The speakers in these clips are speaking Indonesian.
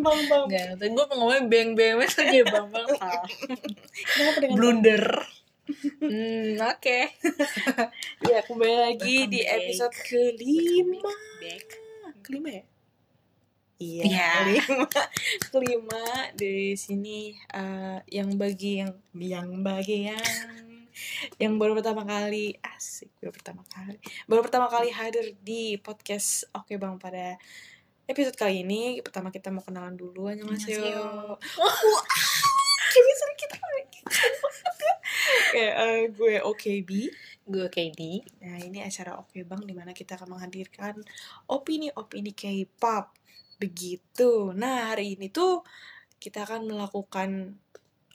bang bang Enggak, tadi gue ngomongin beng beng aja bang bang salah. Blunder. Hmm, oke. ya kembali lagi Welcome di back. episode kelima Back. kelima ya iya Iya. kelima kelima di sini eh, yang bagi yang yang bagi yang yang baru pertama kali asik baru pertama kali baru pertama kali hadir di podcast oke bang pada episode kali ini pertama kita mau kenalan dulu annyeonghaseyo Annyeonghaseyo. kayak misalnya kita Oke, eh, gue OKB Gue KD. Nah, ini acara Oke Bang di mana kita akan menghadirkan opini-opini K-pop. Begitu. Nah, hari ini tuh kita akan melakukan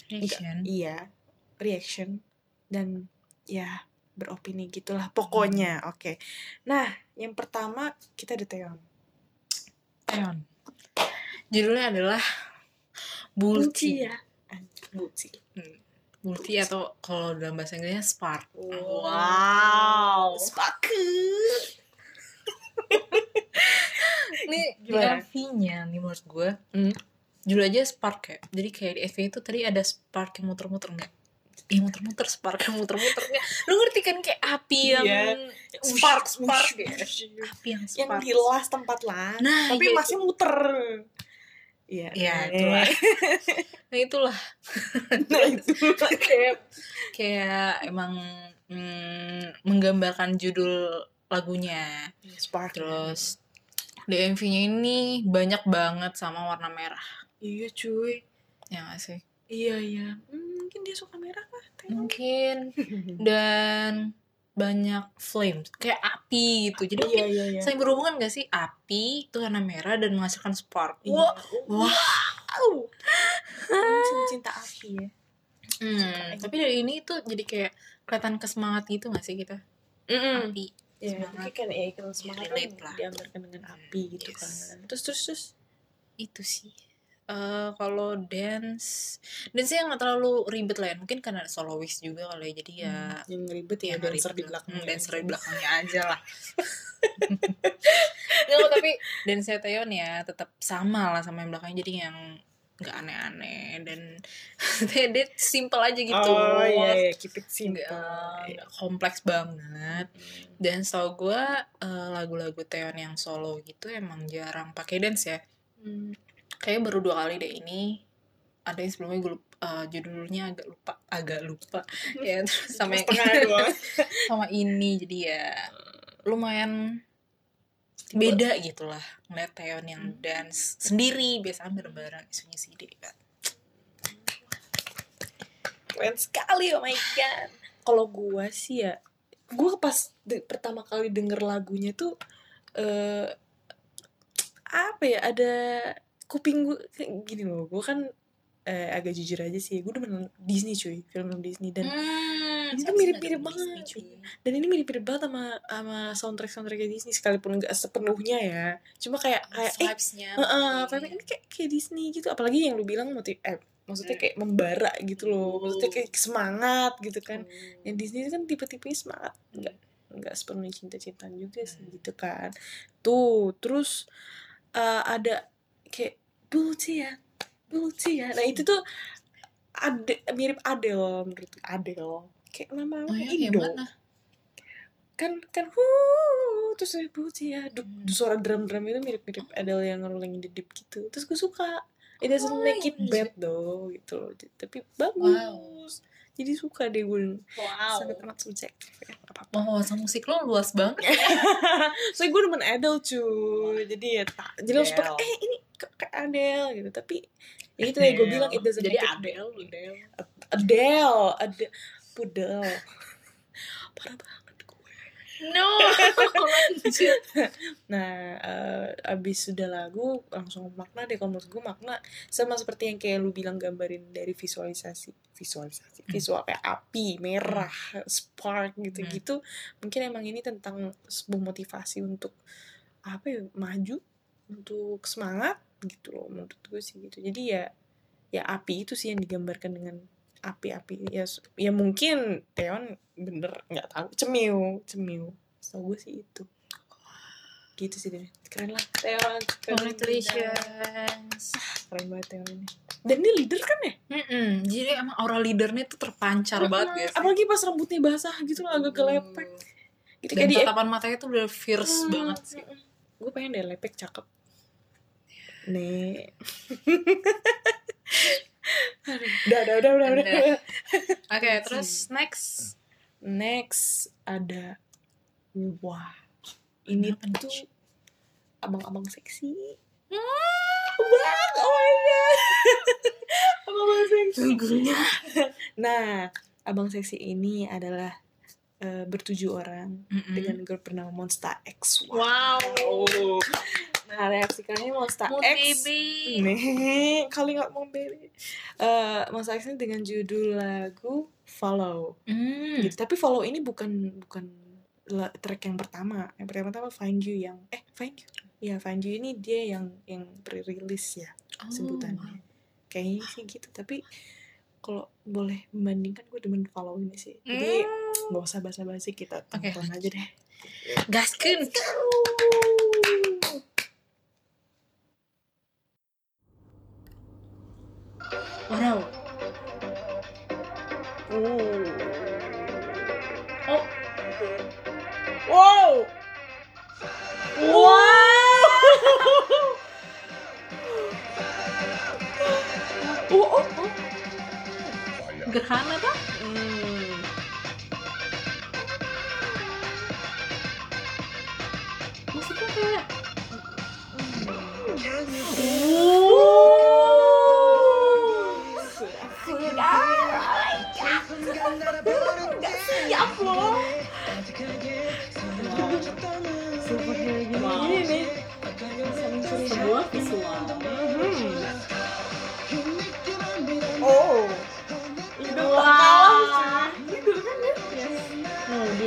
Reaction. iya, reaction dan ya beropini gitulah pokoknya. Oke. Nah, yang pertama kita ada Teon. Teon. Judulnya adalah Bulti. ya. Bulti. Hmm. Bulti atau kalau dalam bahasa Inggrisnya Spark. Wow. Spaku. Ini di Gimana? MV-nya nih menurut gue. Hmm. Judul aja Spark ya. Jadi kayak di MV itu tadi ada Spark yang muter-muter enggak? Iya muter-muter Spark yang muter-muter enggak? Lu ngerti kan kayak api yang Iya. Spark Spark Wush, ya? wush, wush. Api yang yang Spark. di las tempat las Nah, tapi iya, masih muter iya Iya, eh. itulah. Nah itulah nah itu kayak kayak emang mm, menggambarkan judul lagunya. spark Terus di MV-nya ini banyak banget sama warna merah. iya cuy Ya gak sih? iya iya Hmm, mungkin dia suka merah kah Tengok. Mungkin dan banyak flames kayak api gitu. Jadi iya iya iya saling berhubungan gak sih api itu warna merah dan menghasilkan spark. Iya. Wah, wow Cinta- cinta api ya Hmm, tapi dari ini tuh jadi kayak kelihatan kesemangat gitu gak sih kita? Mm-mm. Api. ya Semangat. kan ya iklan semangat kan lah. diambarkan dengan api gitu Yes. kan terus terus terus itu sih Eh kalau dance dance yang nggak terlalu ribet lah ya. Mungkin karena ada soloist juga kali ya. Jadi ya Hmm, yang ribet ya yang dancer ribet. di belakang Hmm, dancer di belakangnya aja lah. Nggak, tapi dance Taeyeon ya tetap sama lah sama yang belakangnya. Jadi yang nggak aneh-aneh dan dia, simple aja gitu. Oh iya iya keep it simple. nggak kompleks banget. Dan tau gue eh, lagu-lagu Taeyeon yang solo gitu emang jarang pakai dance ya. Hmm. Kayaknya baru dua kali deh ini. Ada yang sebelumnya gue lupa, eh, judulnya agak lupa agak lupa. Ya terus sama yang sama ini jadi ya lumayan beda gitu lah ngeliat Taeyeon yang Hmm. dance sendiri. Biasanya bareng-bareng isunya si Ide kan. Keren sekali oh my god. Kalau gua sih ya gua pas de- pertama kali denger lagunya tuh eh apa ya ada kuping gua gini loh gua kan eh, agak jujur aja sih gua demen Disney cuy film Disney dan Hmm, ini tuh mirip-mirip banget. Disney, cuy? dan ini mirip-mirip banget sama sama soundtrack soundtracknya Disney sekalipun nggak sepenuhnya ya cuma kayak kayak eh vibes-nya Heeh, mungkin. vibe ini kayak, kayak Disney gitu apalagi yang lu bilang motif eh maksudnya kayak membara gitu loh maksudnya kayak semangat gitu kan Hmm. yang Disney kan tipe-tipe semangat nggak nggak sepenuhnya cinta-cintaan juga sih Hmm. gitu kan tuh terus eh, ada kayak Bulti ya Bulti ya nah itu tuh ada mirip Adele menurut Adele. Kayak nama Oh ya, Indo. kan kan wuh terus saya Bulti ya Duk, Hmm. suara drum-drum itu mirip-mirip Adele yang rolling in the deep gitu. Terus gue suka. It doesn't Oh, make it iya. bad though gitu loh. Tapi bagus. Jadi suka deh gue Wow. sangat amat subjektif ya apa-apa. Oh, wawasan musik lo luas banget. so gue demen Adele cuy. Jadi ya tak jadi langsung eh ini kayak Adele gitu. Tapi ya itu yang gue bilang it doesn't Jadi Adele, Adele. Adele Adele. Pudel. Parah banget gue. No, nah eh, abis sudah lagu langsung makna deh kalau menurut gue makna. Sama seperti yang kayak lu bilang gambarin dari visualisasi visualisasi Hmm. visual kayak api merah spark gitu gitu mungkin emang ini tentang sebuah motivasi untuk apa ya maju untuk semangat gitu loh menurut gue sih gitu. Jadi ya ya api itu sih yang digambarkan dengan api-api. Ya ya mungkin Teon bener nggak tahu. Cemil cemil so gue sih itu. Gitu sih dia keren lah keren Congratulations. keren banget Taeyeon ini. Dan dia leader kan ya? Mm-mm. Jadi emang aura leadernya tuh terpancar banget Mm-mm. guys. apalagi pas rambutnya basah gitu loh agak kelepek. Gitu Dan kayak di tatapan matanya tuh udah fierce Hmm, banget sih. gue pengen deh lepek cakep nih udah udah udah udah, udah. Oke, terus next. next ada wah ini Kenapa tuh abang-abang seksi. Bang, oh my god. Abang-abang seksi. Sungguhnya. nah abang seksi ini adalah eh, bertujuh orang dengan grup bernama Monster X. Wow. Nah reaksi kalian Monster Moon X? baby. nih kali nggak mau baby. Eh Monster X ini dengan judul lagu Follow. Hmm. gitu. Tapi Follow ini bukan bukan track yang pertama. Yang pertama Find You yang eh Find You? Ya Find You ini dia yang yang pre-release ya Oh, sebutannya. Kayaknya sih gitu. Tapi kalau boleh membandingkan gue demen follow ini sih. Jadi Hmm. nggak usah basa-basi kita tonton aja deh. Gaskin.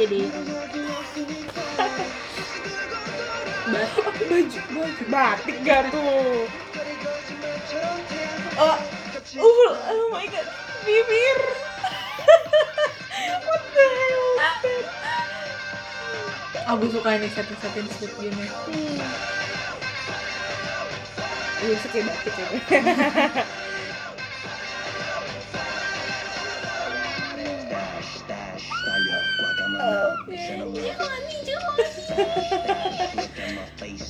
Deh. batik baju baju batik gak tuh oh uh, oh my god bibir what the hell Aku suka ini setting-setting sweet gini. hmm. Iya, sih kayak batik ya.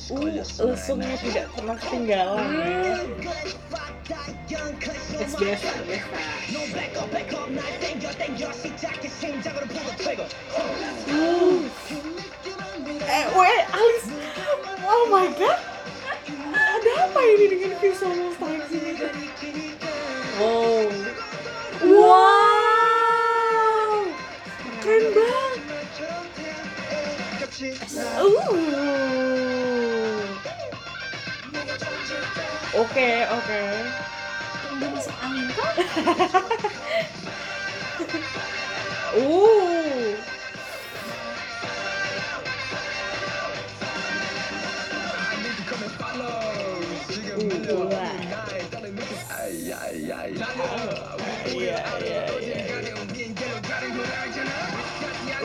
Lesungnya tidak pernah ketinggalan ya. Yes, biasa, biasa. Eh, weh, Alis. Oh my god. Ada apa ini dengan visual X ini? Oh. Wow. Keren banget. Uh. Oke, oke. Udah masuk angin kah? Uh.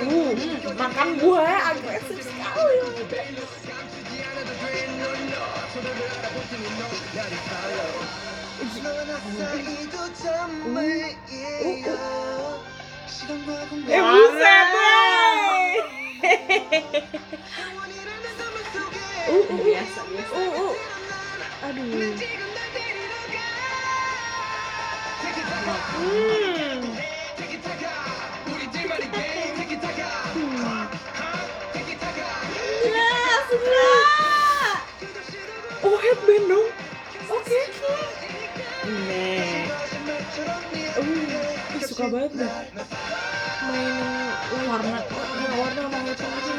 Uh, makan buah Eh buset. Uh, uh, uh. Biasa, biasa. Uh, uh. Aduh. Hmm. Banget dah. Main warna, warna, sama hitam aja.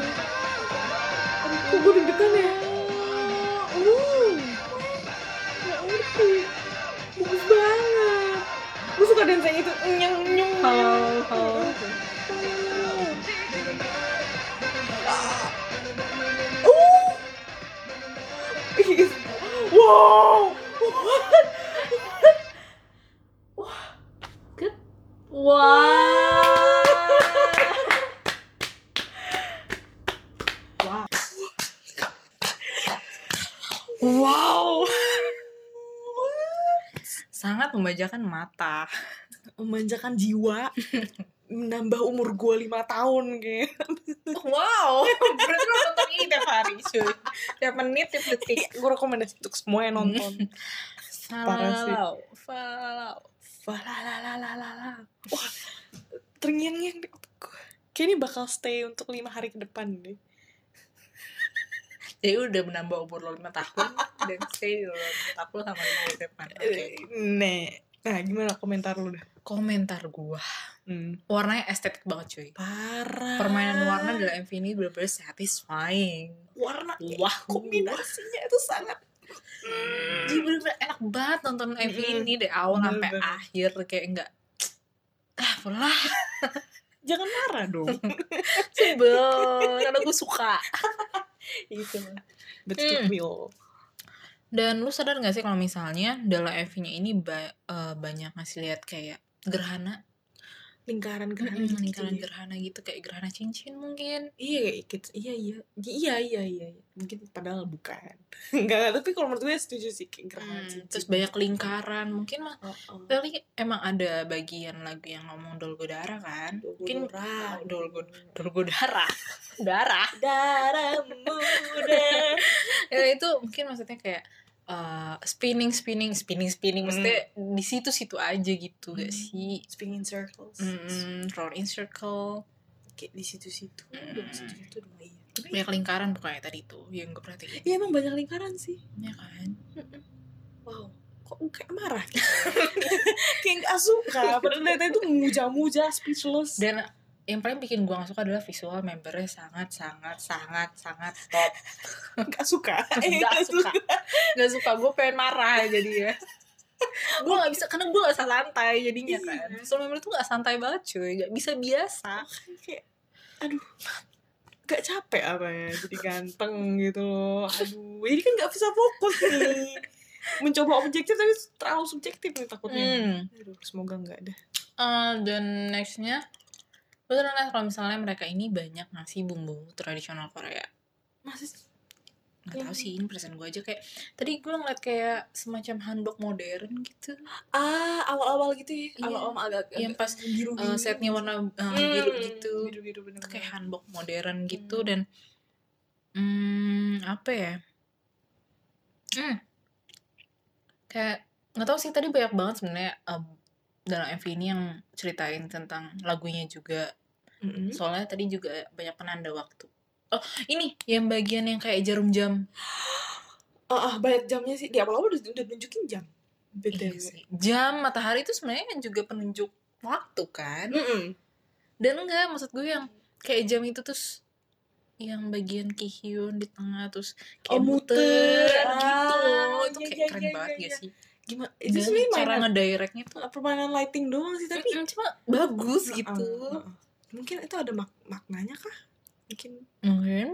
Kok gue deg-degan ya? Sangat membajakan mata. Memanjakan jiwa. Menambah umur gue lima tahun kayak wow. Berarti lo nonton ini tiap hari cuy. Tiap menit tiap detik. Gue rekomendasi untuk semua yang nonton. Parah sih. falau. Wah, terngiang-ngiang di otak gue. Kayak ini bakal stay untuk lima hari ke depan deh. Jadi udah menambah umur lo 5 tahun dan stay di lo 5 tahun sama lima tahun depan oke Nih, nah gimana komentar lu dah? komentar gua Hmm. warnanya estetik banget cuy Parah. permainan warna dalam MV ini bener-bener satisfying warna Wah, kombinasinya itu sangat jadi bener-bener enak banget nonton MV Mm-mm. ini dari awal sampai akhir kayak enggak ah lah jangan marah dong. sebel karena gue suka itu lah. But took Hmm. all. dan lu sadar gak sih kalau misalnya dalam MV-nya ini ba- eh, banyak ngasih lihat kayak gerhana Lingkaran gerhana. Gitu lingkaran ya. gerhana gitu kayak gerhana cincin mungkin Iya, kayak gitu. iya, iya, iya, iya, iya, iya. Mungkin padahal bukan. Enggak, tapi kalau menurut gue setuju sih kayak gerhana Hmm, cincin. terus banyak lingkaran mungkin mah Oh, oh. emang ada bagian lagu yang ngomong dolgo darah kan mungkin Dolgodara. oh, dolgo dolgo darah darah darah muda. ya itu mungkin maksudnya kayak uh, spinning spinning spinning spinning Hmm. maksudnya di situ situ aja gitu gak Hmm. sih Spinning circles. Mm-mm, round in circle Kayak di situ-situ. Mm. Dong, situ-situ dong, iya. Tapi banyak lingkaran pokoknya tadi tuh yang gue perhatiin Iya emang banyak lingkaran sih. ya kan Wow. Kok kayak marah gitu. kayak gak suka. Padahal dari tadi tuh muja-muja, speechless. dan yang paling bikin gue gak suka adalah visual membernya sangat sangat sangat sangat top gak suka. Eh, Gak suka. Gak suka, gue pengen marah jadi ya Gue gak bisa, karena gue gak bisa santai jadinya kan Iya. Visual member tuh gak santai banget cuy Gak bisa biasa kayak, aduh. Gak capek apa ya jadi ganteng gitu loh. Aduh. Jadi kan gak bisa fokus nih. Mencoba objektif tapi terlalu subjektif nih takutnya. hmm. Aduh, semoga gak ada. Eh, Dan nextnya Tuh ngeliat kalau misalnya mereka ini banyak ngasih bumbu tradisional Korea Masih Gak tau Hmm. sih, ini perasaan gue aja kayak Tadi gue ngeliat kayak semacam handbag modern gitu ah awal-awal gitu ya. Iya. Awal-awal agak Yang pas biru Eh, setnya warna eh, biru gitu Biru biru bener. kayak handbook modern gitu Hmm. dan hmm apa ya hmm kayak nggak tahu sih tadi banyak banget sebenarnya eh, dalam MV ini yang ceritain tentang lagunya juga soalnya tadi juga banyak penanda waktu oh ini yang bagian yang kayak jarum jam Ah, ah, banyak jamnya sih. Di awal-awal udah, udah nunjukin jam. Iya sih. jam matahari itu sebenarnya juga penunjuk waktu kan Mm-mm. dan enggak maksud gue yang kayak jam itu terus yang bagian Kihyun di tengah terus kayak Oh, muter. muter gitu Ah, loh itu iya, kayak iya, keren iya, banget iya, gak iya. sih Gimana? Itu sebenarnya cara mainan ngedirectnya tuh permainan lighting doang sih, tapi cuma bagus gitu ah, ah. Mungkin itu ada mak maknanya kah? Mungkin mungkin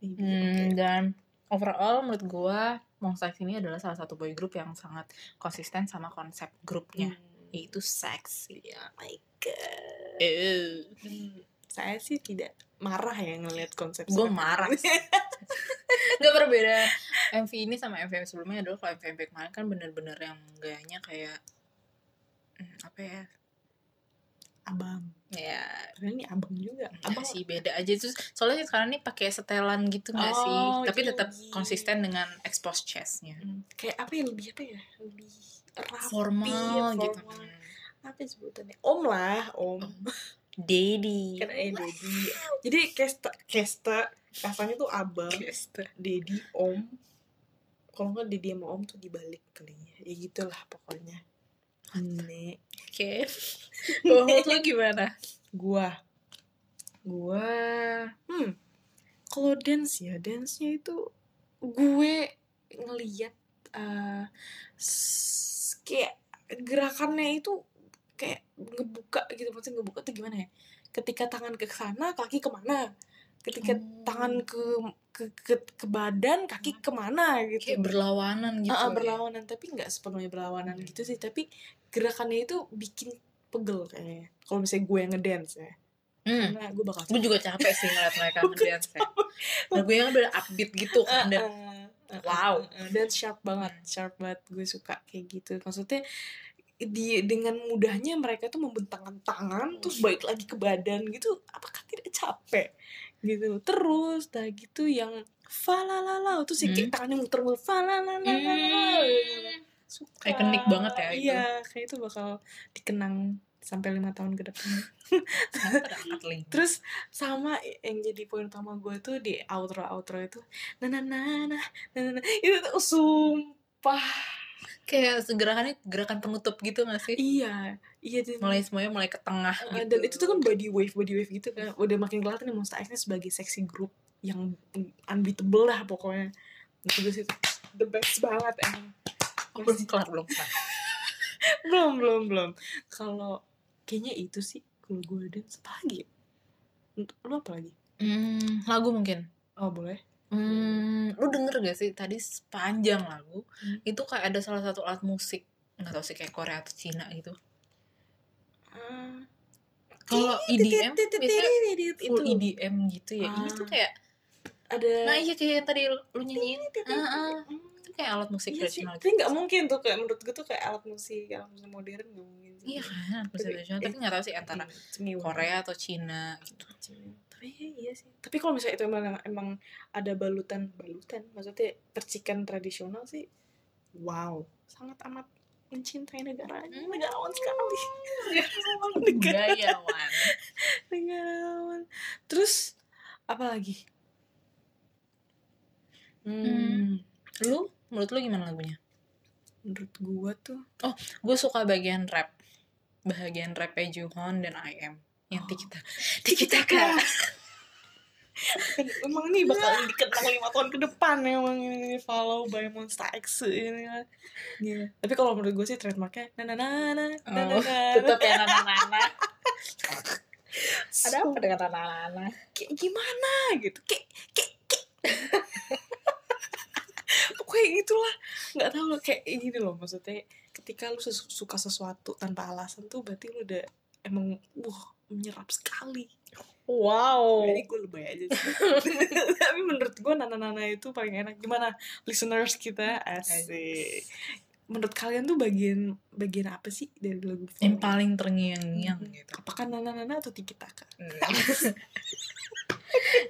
Hmm, oke. dan overall menurut gua Monsta X ini adalah salah satu boy group yang sangat konsisten sama konsep grupnya Hmm. yaitu seksi Oh my god. eh Hmm, Saya sih tidak marah ya ngelihat konsep Gua sekarang. marah nggak berbeda MV ini sama MV sebelumnya adalah kalau MV, MV kemarin kan bener-bener yang gayanya kayak hmm, apa ya abang. ya Padahal ini abang juga. abang sih beda aja terus soalnya sekarang ini pakai setelan gitu nggak Oh, sih tapi tetap konsisten dengan expose chestnya Hmm, kayak apa ya lebih apa ya? Lebih rapi, formal gitu formal. Hmm. Apa ya sebutannya? Om lah, om. Kan eh Dedi. Jadi kesta kesta kasarnya tuh abang, Dedi, om. Kalau nggak Dedi sama om tuh dibalik kali ya. Ya gitulah pokoknya. Nek. oke menurut lu gimana gua gua hmm kalau dance ya dance nya itu gue ngeliat eh, s- kayak gerakannya itu kayak ngebuka gitu maksudnya ngebuka tuh gimana ya? Ketika tangan ke sana kaki ke mana? Ketika Oh. tangan ke ke, ke ke badan kaki ke mana gitu? Kayak berlawanan gitu Ah, ah, ya. berlawanan. Tapi nggak sepenuhnya berlawanan Hmm. gitu sih. Tapi gerakannya itu bikin pegel kayaknya. Kalau misalnya gue yang ngedance ya. Hmm. karena gue bakal gue juga capek. sih ngeliat mereka ngedance ya. lagu yang bener upbeat gitu kan dan Ah, ah. Wow. Uh, uh, dan sharp banget sharp banget. Gue suka kayak gitu. Maksudnya di dengan mudahnya mereka tuh membentangkan tangan terus balik lagi ke badan gitu apakah tidak capek gitu terus dah gitu yang falalala terus hmm. kayak tangannya muter-muter falalala Hmm. suka Ikonik banget ya itu. iya kayak itu bakal dikenang sampai lima tahun ke depan terus sama yang jadi poin utama gue tuh di outro outro itu nah nah nah nah nah. itu tuh sumpah kayak segerakannya gerakan penutup gitu gak sih? iya iya dan, Mulai semuanya mulai ke tengah uh, gitu. dan itu tuh kan body wave body wave gitu kan udah makin kelihatan nih Monster X nya sebagai seksi group yang unbeatable lah pokoknya itu gue sih the best banget emang Oh, belum kelar belum kelar. belum belum belum kalau kayaknya itu sih kalau gue dan apa lagi ya? Untuk- lu apa lagi Hmm, lagu mungkin. oh boleh Hmm, lu denger gak sih tadi sepanjang lagu Hmm. itu kayak ada salah satu alat musik nggak tahu sih kayak Korea atau Cina gitu. Ah. Kalau EDM biasanya full itu EDM gitu ya. Ini tuh Ah. kayak ada nah iya kayak yang tadi lu nyanyiin. Ah, ah. Itu kayak alat musik Iya tradisional tapi nggak mungkin tuh kayak menurut gue tuh kayak alat musik alat musik modern nggak mungkin. Iya kan, alat musik Tapi- tradisional. Tapi nggak tahu sih antara Iya. Korea atau Cina gitu. Tapi iya sih. Tapi kalau misalnya itu emang emang ada balutan balutan, maksudnya percikan tradisional sih, wow, sangat amat mencintai negaranya, Hmm. negarawan sekali. Negarawan, negarawan. Terus apa lagi? Hmm, Hmm. Lu, menurut lu gimana lagunya? menurut gua tuh Gue suka bagian rap. Bagian rapnya Juhon dan IM. Yang Oh. Tiki Taka. Tiki Taka. emang ini bakal dikenang lima tahun ke depan emang ini follow by Monster X ini kan. Iya. Tapi kalau menurut gue sih trademarknya na na na na na na Oh. Tetap ya Nana-Nana. Ada apa dengan Nana-Nana? kayak gimana gitu kayak kayak kayak pokoknya gitulah nggak tahu kayak gini loh maksudnya ketika lu suka sesuatu tanpa alasan tuh berarti lu udah emang wah menyerap sekali Wow. Jadi gue lebay aja sih. Tapi menurut gue Nana-Nana itu paling enak. Gimana listeners kita? Asik. Menurut kalian tuh bagian bagian apa sih dari lagu Yang paling terngiang-ngiang Hmm. gitu. Apakah Nana-Nana atau Tiki Taka?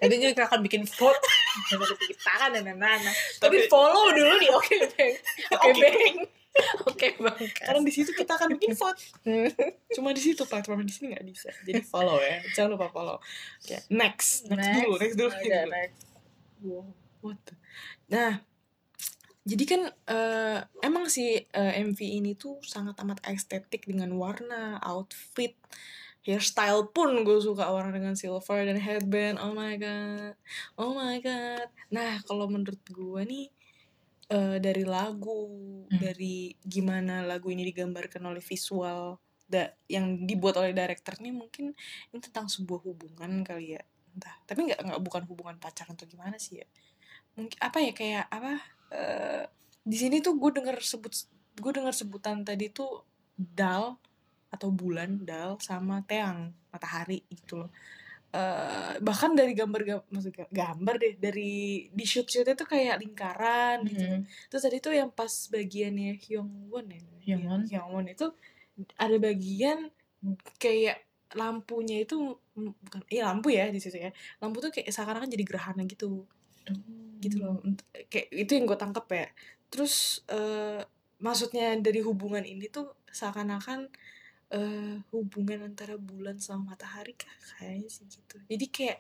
Nanti juga kita akan bikin vote Tiki Taka dan Nana. Tapi Tapi- follow dulu di Oke Bang. Oke Oke. Bang. Oke Bang. Karena di situ kita akan bikin vote. Cuma di situ platform di sini nggak bisa. Jadi follow ya. Jangan lupa follow. Oke, next. Next, dulu, next dulu. next dulu. next. Wow, what the- Nah, jadi kan eh, emang sih eh, MV ini tuh sangat amat estetik dengan warna, outfit, hairstyle pun gue suka warna dengan silver dan headband. Oh my god, oh my god. Nah, kalau menurut gue nih eh, dari lagu, Hmm. dari gimana lagu ini digambarkan oleh visual da yang dibuat oleh director nih mungkin ini tentang sebuah hubungan kali ya entah. Tapi nggak nggak bukan hubungan pacaran atau gimana sih ya. Mungkin apa ya kayak apa eh, di sini tuh gue dengar sebut gue dengar sebutan tadi tuh dal atau bulan dal sama teang matahari gitu loh Eh, bahkan dari gambar gam- maksudnya gambar deh dari di shoot shootnya tuh kayak lingkaran gitu. Mhm. terus tadi tuh yang pas bagiannya Hyungwon ya? Hyungwon. Hyungwon itu ada bagian kayak lampunya itu mm, bukan iya lampu ya di situ ya. Lampu tuh kayak seakan-akan jadi gerhana gitu. Gitu loh Ent- kayak itu yang gue tangkep ya. Terus eh, maksudnya dari hubungan ini tuh seakan-akan eh, hubungan antara bulan sama matahari kah? Kayaknya sih gitu. Jadi kayak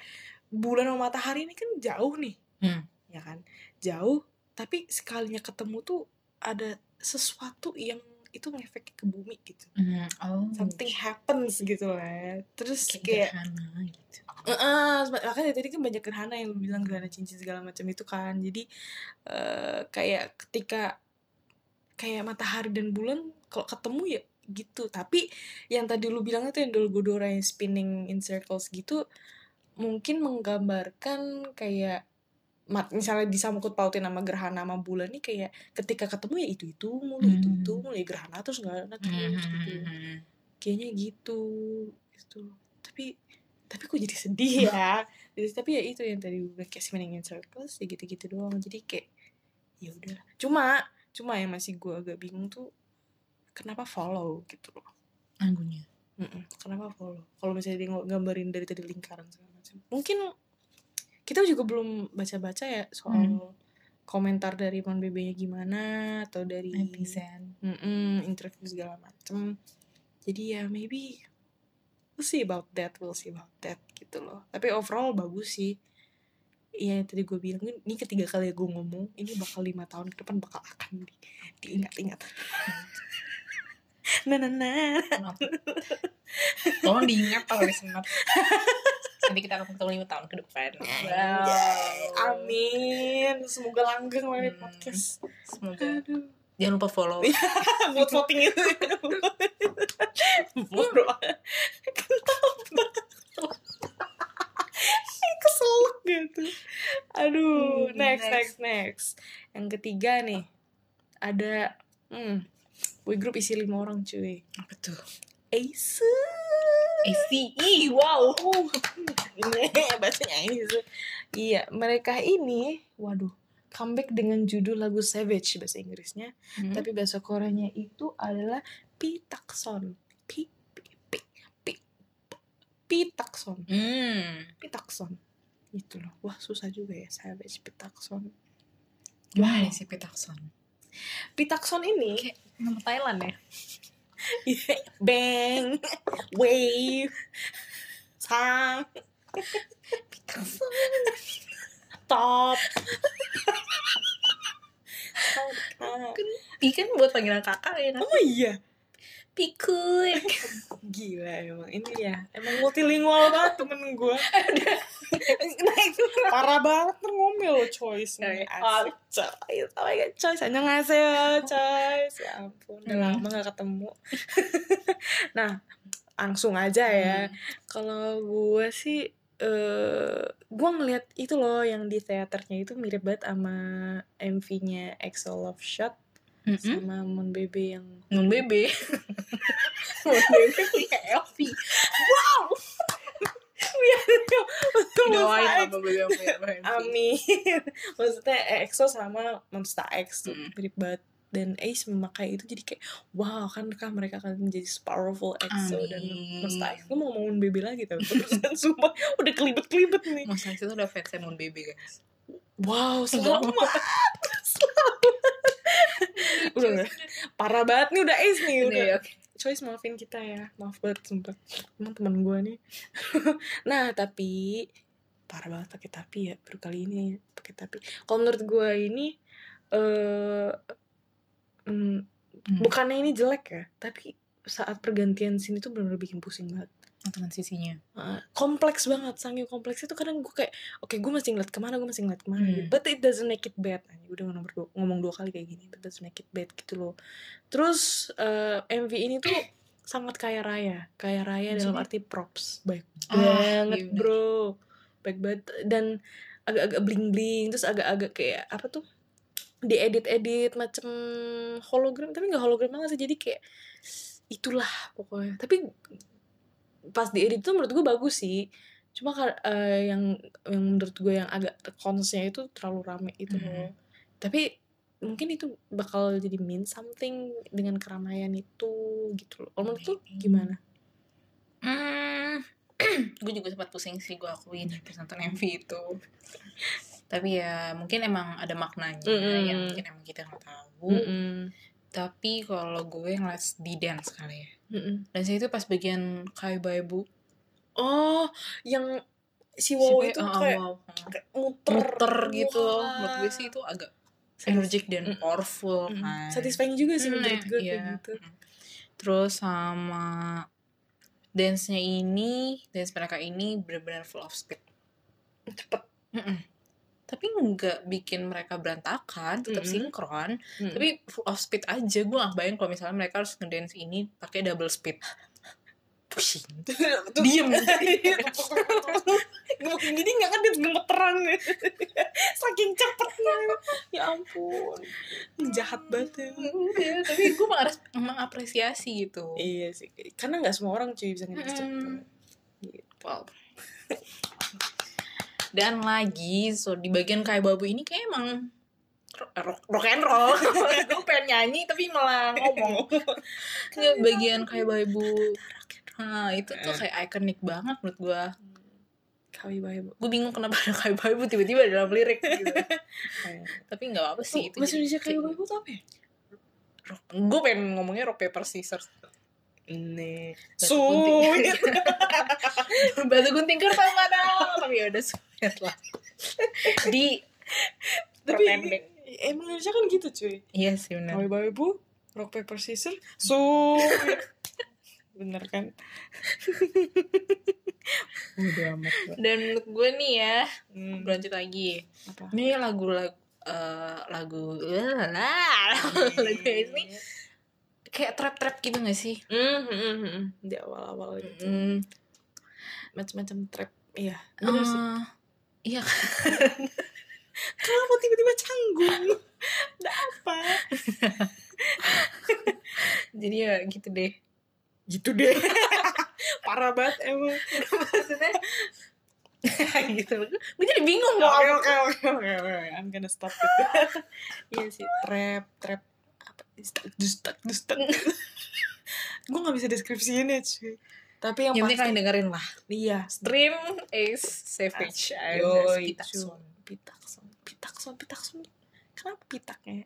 bulan sama matahari ini kan jauh nih. Hmm. ya kan? Jauh tapi sekalinya ketemu tuh ada sesuatu yang itu ngefek ke bumi gitu. Hmm, Oh. something happens gitu lah terus kayak kayak gerhana gitu. Heeh, makanya tadi kan banyak gerhana yang lu bilang gerhana cincin segala macam itu kan. Jadi eh, kayak ketika kayak matahari dan bulan kalau ketemu ya gitu. Tapi yang tadi lu bilang itu yang Dolgodora yang spinning in circles gitu mungkin menggambarkan kayak mat misalnya disangkut pautin sama gerhana sama bulan nih kayak ketika ketemu ya itu itu mulu itu itu Hmm. mulu ya gerhana terus gerhana terus gitu. Hmm. kayaknya gitu gitu. Tapi tapi kok jadi sedih ya? Jadi tapi ya itu yang tadi gue kayak spinning in circles ya gitu gitu doang. Jadi kayak ya udah. Cuma cuma yang masih gue agak bingung tuh kenapa follow gitu loh Anggunya. Mm-mm. kenapa follow kalau misalnya dia gambarin dari tadi lingkaran segala macam mungkin kita juga belum baca-baca ya soal Hmm. komentar dari Mon BB nya gimana atau dari Netizen. Mm-mm, interview segala macem jadi ya maybe we'll see about that we'll see about that gitu loh tapi overall bagus sih Iya yang tadi gue bilang ini ketiga kali gue ngomong ini bakal lima tahun ke depan bakal akan di, diingat-ingat nah nah nah Kenapa? Tolong diingat kalau listener. Nanti kita akan ketemu lima tahun ke depan. Anjay, amin semoga langgeng lah Hmm. podcast Semoga. aduh Jangan lupa follow. buat voting itu bodoh keselak gitu aduh Hmm, next next. next next yang ketiga nih ada hmm boy group isi lima orang cuy Apa tuh? Ace ACE. Wow. ini bahasanya Ace iya mereka ini waduh comeback dengan judul lagu Savage bahasa Inggrisnya Hmm. tapi bahasa Koreanya itu adalah Pitakson. Pi pi pi pi Pitakson. Hmm. Pitakson. Itu loh. Wah, susah juga ya Savage Pitakson. Gimana Wow. sih Peterson? Pitakson ini Kayak nama Thailand ya? bang, wave, sang, Peterson. top. Pi kan buat panggilan kakak ya kan? Oh iya, Pikun. gila emang ini ya, emang multilingual banget temen gue. parah banget ngomel lo choice nih asik choice oh my god choice choice ya ampun udah Hmm. lama gak ketemu nah langsung aja ya Hmm. kalau gue sih eh gue ngeliat itu loh yang di teaternya itu mirip banget sama MV-nya EXO Love Shot Mm-mm. sama Moon Baby yang Nun Bebe. Nun Bebe punya LV. Doain X. Yang punya LV. Amin. Maksudnya EXO sama Monster X tuh Mm. mirip banget. Dan Ace memakai itu jadi kayak wow kan mereka akan menjadi powerful EXO dan Amin. Monster X. Gue mau ngomongin baby lagi tapi terusan sumpah udah kelibet-kelibet nih. Mas Alex itu udah fansnya Nun Bebe guys. Wow Selamat. selamat. udah, parah banget nih udah Ace nih udah. Oke. Choice maafin kita ya. Maaf banget sumpah. Emang teman gue nih. Nah tapi parah banget pakai tapi ya baru kali ini pakai tapi. Kalau menurut gue ini eh mm, Hmm. bukannya ini jelek ya tapi saat pergantian scene itu benar-benar bikin pusing banget transisinya. Uh, kompleks banget saking kompleks itu kadang gue kayak oke gue masih ngeliat ke mana gue masih ngeliat ke mana Hmm. gitu. but it doesn't make it bad Anjing, udah ngomong, berdua- ngomong dua kali kayak gini but doesn't make it bad gitu loh terus eh, MV ini tuh sangat kaya raya kaya raya dalam Maksudnya? arti props baik Ah, banget iya bener. bro baik banget dan agak-agak bling bling terus agak-agak kayak apa tuh diedit-edit macem hologram tapi nggak hologram banget sih jadi kayak itulah pokoknya tapi pas diedit tuh menurut gue bagus sih cuma eh, yang yang menurut gue yang agak konsnya itu terlalu rame itu Mhm. loh tapi mungkin itu bakal jadi mean something dengan keramaian itu gitu loh menurut tuh Maybe. gimana Hmm, gue juga sempat pusing sih gue akuin pas nonton MV itu. Tapi ya mungkin emang ada maknanya Mm-mm. yang mungkin emang kita nggak tahu. Mm-mm. Tapi kalau gue ngeliat di dance kali ya. Mm-mm. Dan itu pas bagian kayak ibu oh yang si wow itu kayak, wow. kayak muter muter gitu. Wah. Menurut gue sih itu agak energik dan Mm. powerful Mm. kan. satisfying juga sih Mm, menurut gue iya. kayak gitu Mm. Terus sama dance-nya ini, dance mereka ini benar-benar full of speed. cepet Mm-mm. Tapi nggak bikin mereka berantakan, tetap Mm-mm. sinkron. Mm. Tapi full of speed aja. Gue gak bayang kalau misalnya mereka harus ngedance ini pakai double speed. Pusing. Diem. Jadi nggak kan dia gemeteran saking cepetnya ya ampun jahat banget ya. Iya, tapi gue mengapresiasi gitu. iya sih karena nggak semua orang cuy bisa ngedance cepet Mm. gitu. Wow. Dan lagi, so di bagian kayak babu ini kayak emang rock, rock and roll. Gue pengen nyanyi tapi malah ngomong. Nggak bagian kayak ibu nah itu tuh kayak ikonik banget menurut gue Kawi gue bingung kenapa ada ibu tiba-tiba dalam lirik gitu. Tapi nggak apa sih itu Bahasa jadi Indonesia Kawi Baibo tuh apa ya? gue pengen ngomongnya rock paper scissors Nih. Batu gunting. batu gunting kertas mana tapi ya udah sulit lah di Tapi emang Indonesia kan gitu cuy. iya sih benar Kawi Baibo, rock paper scissors, sulit. Bener kan? Udah amat dan menurut gue nih ya Hmm. berlanjut lagi Apa? ini lagu lagu lagu lah lagu ini kayak trap trap gitu gak sih Hmm, hmm. Di awal-awal gitu. Hmm, Macam-macam trap. Iya. Bener sih. eh, iya Kenapa tiba-tiba canggung? Ada apa? jadi ya gitu deh Gitu deh. Parah banget emang. maksudnya gitu gue jadi bingung mau Oke oke oke oke oke. I'm gonna stop it. Iya sih, trap, trap Dustak, dustak, dustak. Gue gak bisa deskripsiinnya cuy. Tapi yang yang pasti kalian dengerin lah iya. Stream Ace Savage Yoi, Pitakson. Pitakson, pitakson, pitakson. Kenapa pitaknya?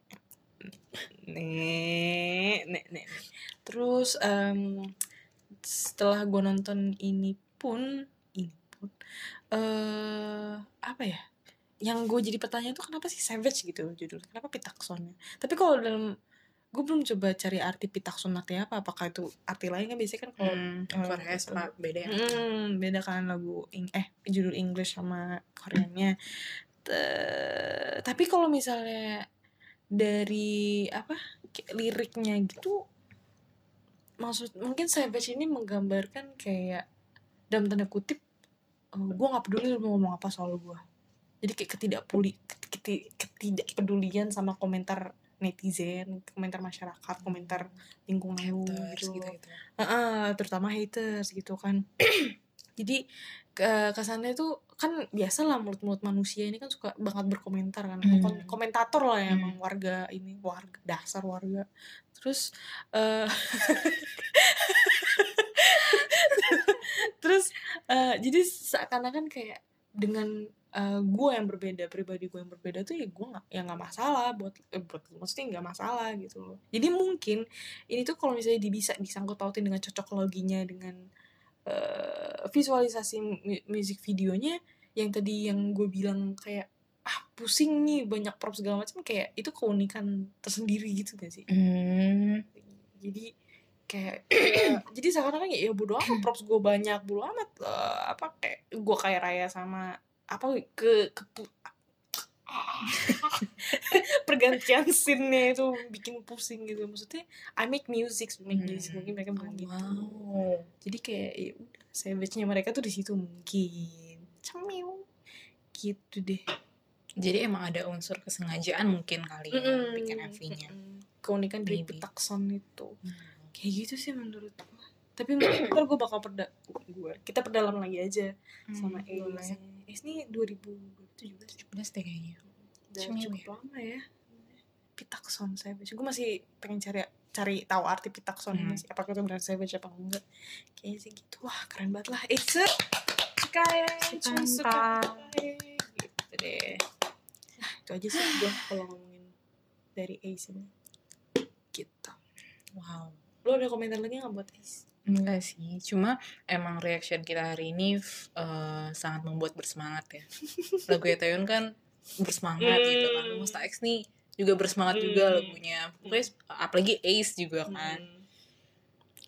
Nih, nih, nih. nih. Terus em, setelah gue nonton ini pun, ini pun, eh apa ya? Yang gue jadi pertanyaan tuh kenapa sih Savage gitu judulnya? Kenapa Pitaksonnya? Tapi kalau dalam gue belum coba cari arti Pitakson artinya apa? Apakah itu arti lain kan biasanya kan kalau Hmm, Oh, Korea gitu. sama beda ya Hmm, beda kan lagu ing eh judul English sama Koreanya. Tapi kalau misalnya dari apa liriknya gitu maksud mungkin Savage ini menggambarkan kayak dalam tanda kutip gue nggak peduli lu mau ngomong apa soal gue jadi kayak ketidakpuli keti- ketidakpedulian sama komentar netizen komentar masyarakat komentar lingkungan lu Haters gitu gitu gitu Heeh, terutama haters gitu kan. Jadi ke kesannya tuh kan biasa lah mulut-mulut manusia ini kan suka banget berkomentar kan. Hmm. Kom- komentator lah ya Hmm. emang warga ini warga dasar warga. Terus eh terus eh, jadi seakan-akan kayak dengan eh, gue yang berbeda pribadi gue yang berbeda tuh ya gue nggak ya nggak masalah buat eh, buat maksudnya nggak masalah gitu loh jadi mungkin ini tuh kalau misalnya bisa disangkut pautin dengan cocok loginya dengan eh, visualisasi mu- music videonya yang tadi yang gue bilang kayak ah pusing nih banyak props segala macam kayak itu keunikan tersendiri gitu gak sih hmm. jadi kayak ya, jadi sekarang kan ya, ya bodo amat props gue banyak bodo amat eh, apa kayak gue kayak raya sama apa ke ke pergantian scene-nya itu bikin pusing gitu. Maksudnya I make music make music. Mungkin mereka bilang gitu. Wow. Jadi kayak ya udah savage-nya mereka tuh di situ mungkin. Cemil gitu deh. Jadi emang ada unsur kesengajaan mungkin kali ya Mm-mm. bikin MV-nya Mm-mm. keunikan dari Maybe. Pitakson itu. Kayak gitu sih menurut tapi ntar gue bakal perda gue kita perdalam lagi aja sama Hmm, boleh. Ace Ace ini 2017 17 deh kayaknya. Udah Cemil cukup lama ya. Pitakson Savage. Gue masih pengen cari cari tahu arti Pitakson Hmm. ini sih apakah itu benar Savage apa enggak. Kayaknya sih gitu. Wah keren banget lah. Ace Sukai Suka. Sukai gitu deh. Nah itu aja sih gue kalau ngomongin dari Ace ini. Gitu. Wow. Lo ada komentar lagi nggak buat Ace Enggak sih, cuma emang reaction kita hari ini eh, sangat membuat bersemangat ya. Lagu Taeyun kan bersemangat gitu kan. Hmm. Monsta X nih juga bersemangat juga Hmm. lagunya. Pokoknya apalagi Ace juga kan.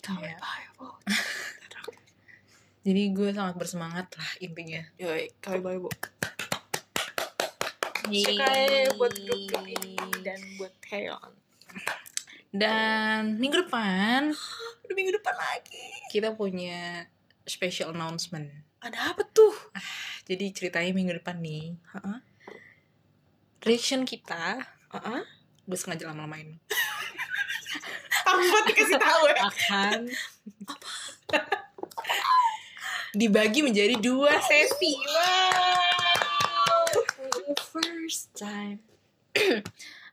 Kamu Iya. Bible. Jadi gue sangat bersemangat lah intinya. Yoi, kawai bayo bu. Sukai buat grup-grup ini dan buat Taeyeon. Dan minggu depan Udah minggu depan lagi. kita punya special announcement. Ada apa tuh? Jadi ceritanya minggu depan nih. Heeh. Reaction kita, Heeh. gue sengaja lama-lamain. Apa dikasih tahu ya? akan dibagi menjadi dua sesi. Wow. First time.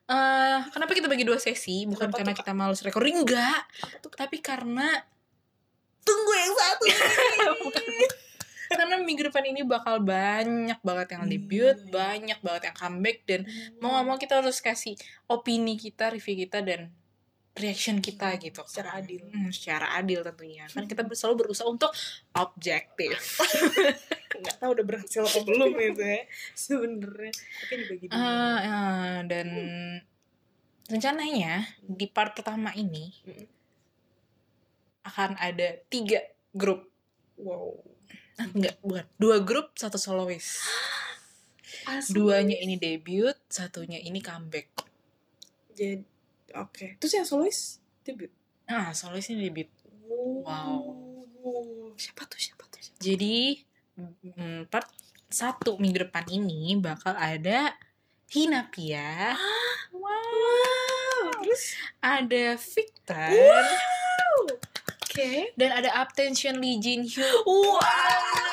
eh kenapa kita bagi dua sesi? Bukan Kenapa karena tuh, kita males recording enggak, tapi karena Tunggu yang satu karena minggu depan ini bakal banyak banget yang debut, Hmm. banyak banget yang comeback dan mau nggak mau kita harus kasih opini kita, review kita dan reaction kita gitu. Secara adil. Hmm, secara adil tentunya. Kan kita selalu berusaha untuk objektif. nggak tahu udah berhasil apa belum itu ya sebenarnya tapi dibagi dua Ah, ah, dan rencananya di part pertama ini Mm. akan ada tiga grup. wow Ah, enggak, bukan. Dua grup, satu solois. Asli. Duanya ini debut, satunya ini comeback. jadi oke. Terus yang solois debut? Ah, solois ini debut. Wow. siapa tuh siapa tuh siapa? Jadi mm, part satu minggu depan ini bakal ada Hinapia, wow. Terus? Ada Victor, oke. Dan ada Attention Lee Jin Hyo. wow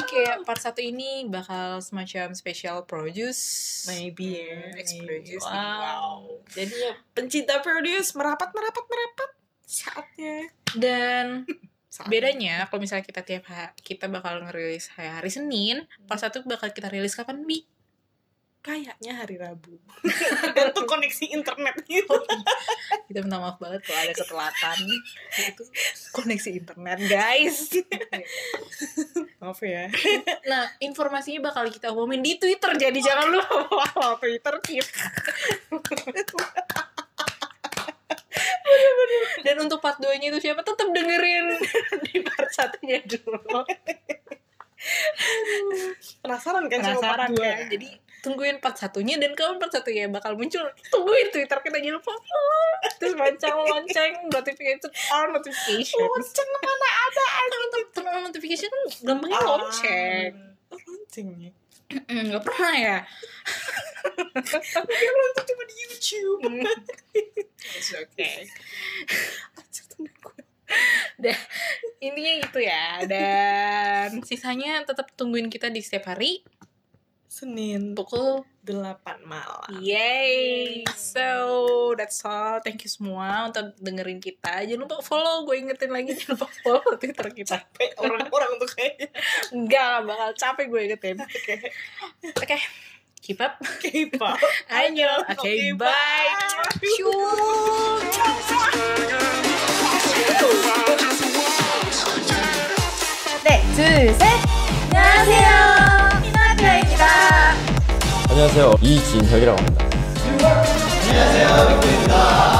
Jadi kayak part satu ini bakal semacam special produce. maybe ya maybe. produce. wow jadi ya pencinta produce merapat merapat merapat saatnya Dan Saatnya. bedanya kalau misalnya kita tiap hari kita bakal ngerilis hari, hari Senin, part satu bakal kita rilis kapan bi? Kayaknya hari Rabu tergantung koneksi internet gitu Kita minta maaf banget kalau ada ketelatan. Itu koneksi internet guys. maaf ya Nah, informasinya bakal kita umumin di Twitter jadi jangan lupa follow Twitter kita. Dan untuk part 2-nya itu siapa? Tetap dengerin di part satunya dulu. penasaran kan Penasaran kan? Jadi tungguin part satunya dan kapan part satunya bakal muncul. Tungguin Twitter kita jangan lupa follow. Terus lonceng lonceng notification on notification. lonceng mana ada on notification kan gampangnya lonceng. oh lonceng ya Mm, Gak pernah ya? Mungkin lonceng cuma di YouTube. Anjir, temen gue. Intinya gitu ya. Dan sisanya tetap tungguin kita di setiap hari Senin pukul 8 malam Yay! So, that's all. Thank you semua untuk dengerin kita. Jangan lupa follow. Gue ingetin lagi, jangan lupa follow Twitter kita. Capek orang-orang tuh kayaknya Enggak, nggak bakal capek gue ingetin. Oke Oke, keep up. K-pop Ayo. Oke, Oke, bye. bye. Cium. 네, 둘, 셋! 안녕하세요! 안녕하세요. 이진혁이라고 합니다. 안녕하세요, 빅토입니다.